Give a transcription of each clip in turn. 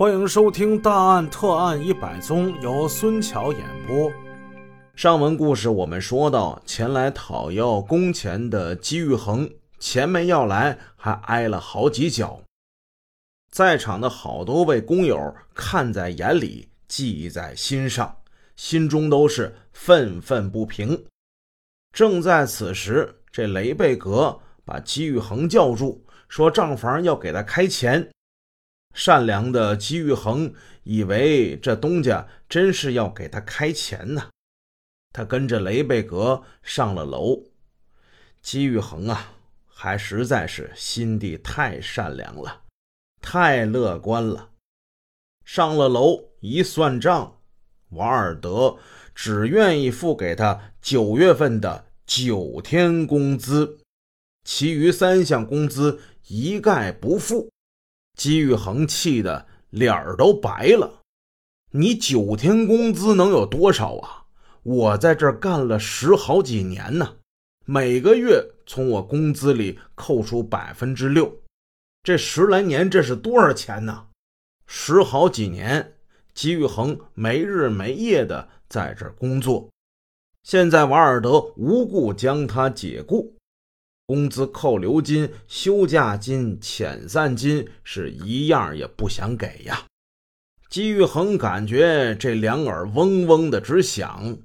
欢迎收听《大案特案一百宗》，由孙桥演播。上文故事我们说到，前来讨要工钱的姬玉恒，钱没要来，还挨了好几脚。在场的好多位工友看在眼里，记在心上，心中都是愤愤不平。正在此时，这雷贝格把姬玉恒叫住，说账房要给他开钱。善良的姬玉恒以为这东家真是要给他开钱呢，他跟着雷贝格上了楼。姬玉恒啊，还实在是心地太善良了，太乐观了。上了楼一算账，王尔德只愿意付给他九月份的九天工资，其余三项工资一概不付。姬玉恒气得脸儿都白了。你九天工资能有多少啊？我在这儿干了十好几年呢，每个月从我工资里扣除百分之六，这十来年这是多少钱呢？十好几年，姬玉恒没日没夜的在这儿工作，现在瓦尔德无故将他解雇。工资扣留金、休假金、遣散金是一样也不想给呀。姬玉恒感觉这两耳嗡嗡的直响，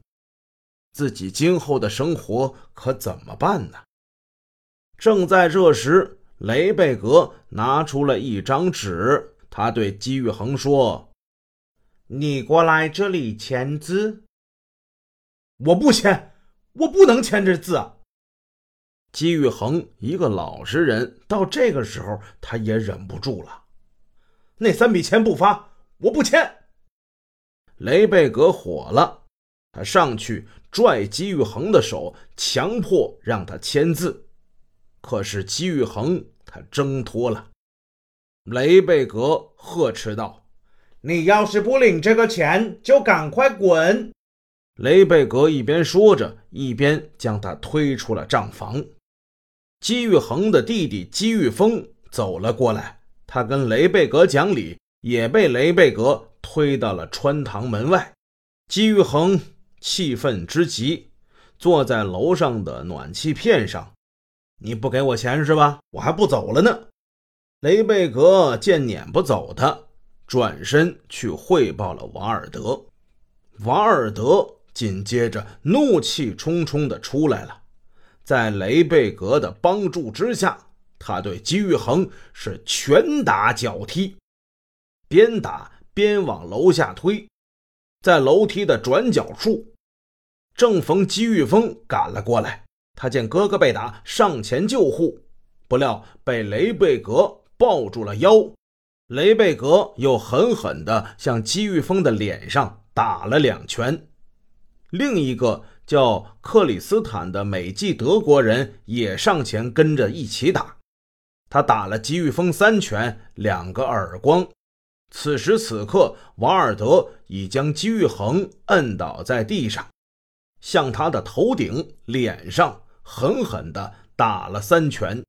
自己今后的生活可怎么办呢？正在这时，雷贝格拿出了一张纸，他对姬玉恒说：“你过来这里签字。”“我不签，我不能签这字。”姬玉恒一个老实人，到这个时候他也忍不住了。那三笔钱不发，我不签。雷贝格火了，他上去拽姬玉恒的手，强迫让他签字。可是姬玉恒他挣脱了。雷贝格呵斥道：“你要是不领这个钱，就赶快滚！”雷贝格一边说着，一边将他推出了账房。姬玉恒的弟弟姬玉峰走了过来，他跟雷贝格讲理，也被雷贝格推到了穿堂门外。姬玉恒气愤之极，坐在楼上的暖气片上。你不给我钱是吧？我还不走了呢。雷贝格见撵不走他，转身去汇报了瓦尔德。瓦尔德紧接着怒气冲冲地出来了。在雷贝格的帮助之下，他对姬玉恒是拳打脚踢，边打边往楼下推。在楼梯的转角处，正逢姬玉峰赶了过来，他见哥哥被打，上前救护，不料被雷贝格抱住了腰。雷贝格又狠狠地向姬玉峰的脸上打了两拳，另一个。叫克里斯坦的美籍德国人也上前跟着一起打，他打了吉玉峰三拳，两个耳光。此时此刻，瓦尔德已将吉玉恒摁倒在地上，向他的头顶、脸上狠狠地打了三拳。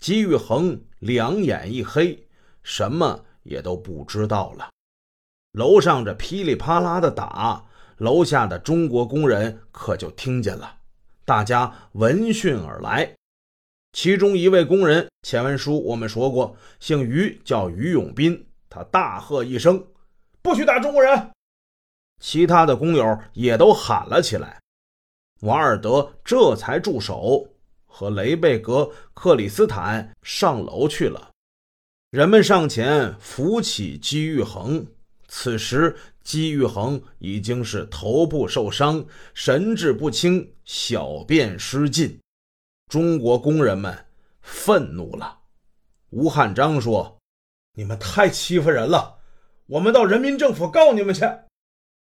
吉玉恒两眼一黑，什么也都不知道了。楼上这噼里啪啦的打。楼下的中国工人可就听见了，大家闻讯而来。其中一位工人，前文书我们说过，姓于，叫于永斌。他大喝一声：“不许打中国人！”其他的工友也都喊了起来。瓦尔德这才住手，和雷贝格、克里斯坦上楼去了。人们上前扶起姬玉恒。此时，姬玉恒已经是头部受伤，神志不清，小便失禁。中国工人们愤怒了。吴汉章说：“你们太欺负人了，我们到人民政府告你们去。”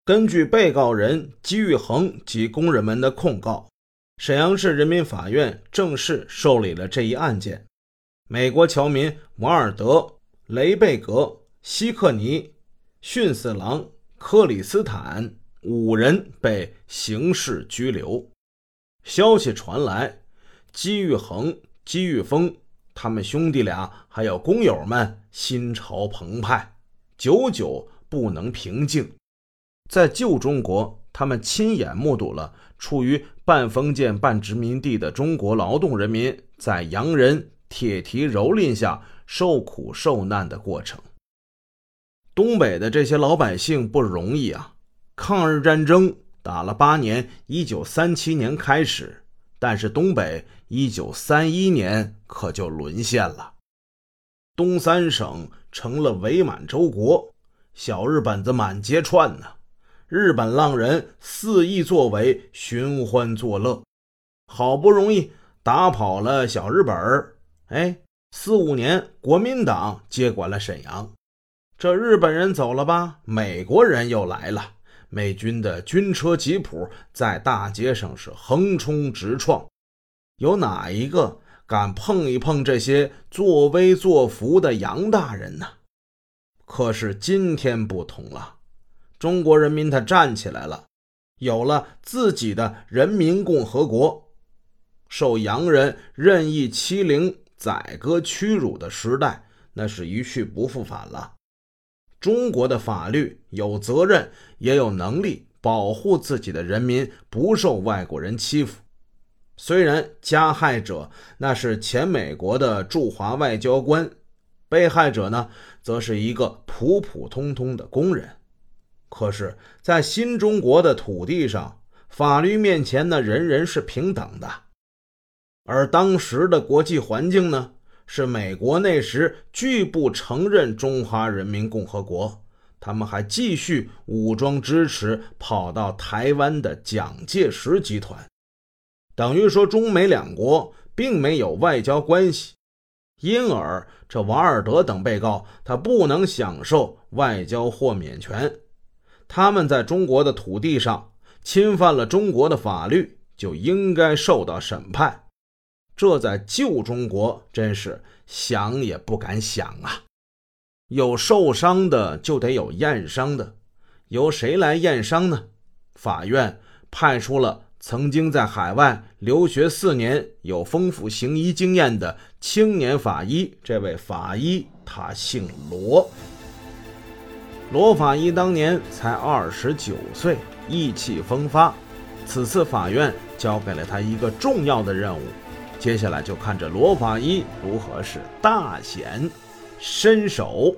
根据被告人姬玉恒及工人们的控告，沈阳市人民法院正式受理了这一案件。美国侨民瓦尔德、雷贝格、希克尼。逊四郎、克里斯坦五人被刑事拘留。消息传来，姬玉恒、姬玉峰他们兄弟俩还有工友们心潮澎湃，久久不能平静。在旧中国，他们亲眼目睹了处于半封建半殖民地的中国劳动人民在洋人铁蹄蹂躏下受苦受难的过程。东北的这些老百姓不容易啊！抗日战争打了八年，一九三七年开始，但是东北一九三一年可就沦陷了，东三省成了伪满洲国，小日本子满街窜呢。日本浪人肆意作为，寻欢作乐，好不容易打跑了小日本儿。哎，四五年，国民党接管了沈阳，这日本人走了吧？美国人又来了，美军的军车吉普在大街上是横冲直撞，有哪一个敢碰一碰这些作威作福的洋大人呢？可是今天不同了。中国人民他站起来了，有了自己的人民共和国，受洋人任意欺凌、宰割、屈辱的时代，那是一去不复返了。中国的法律有责任，也有能力保护自己的人民不受外国人欺负。虽然加害者那是前美国的驻华外交官，被害者呢，则是一个普普通通的工人。可是，在新中国的土地上，法律面前呢，人人是平等的。而当时的国际环境呢，是美国那时拒不承认中华人民共和国，他们还继续武装支持跑到台湾的蒋介石集团，等于说中美两国并没有外交关系，因而这瓦尔德等被告他不能享受外交豁免权。他们在中国的土地上侵犯了中国的法律，就应该受到审判。这在旧中国真是想也不敢想啊！有受伤的就得有验伤的，由谁来验伤呢？法院派出了曾经在海外留学四年、有丰富行医经验的青年法医。这位法医他姓罗。罗法医当年才二十九岁，意气风发。此次法院交给了他一个重要的任务，接下来就看这罗法医如何是大显身手。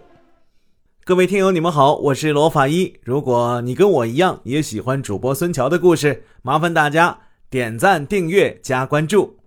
各位听友，你们好，我是罗法医。如果你跟我一样也喜欢主播孙桥的故事，麻烦大家点赞、订阅、加关注。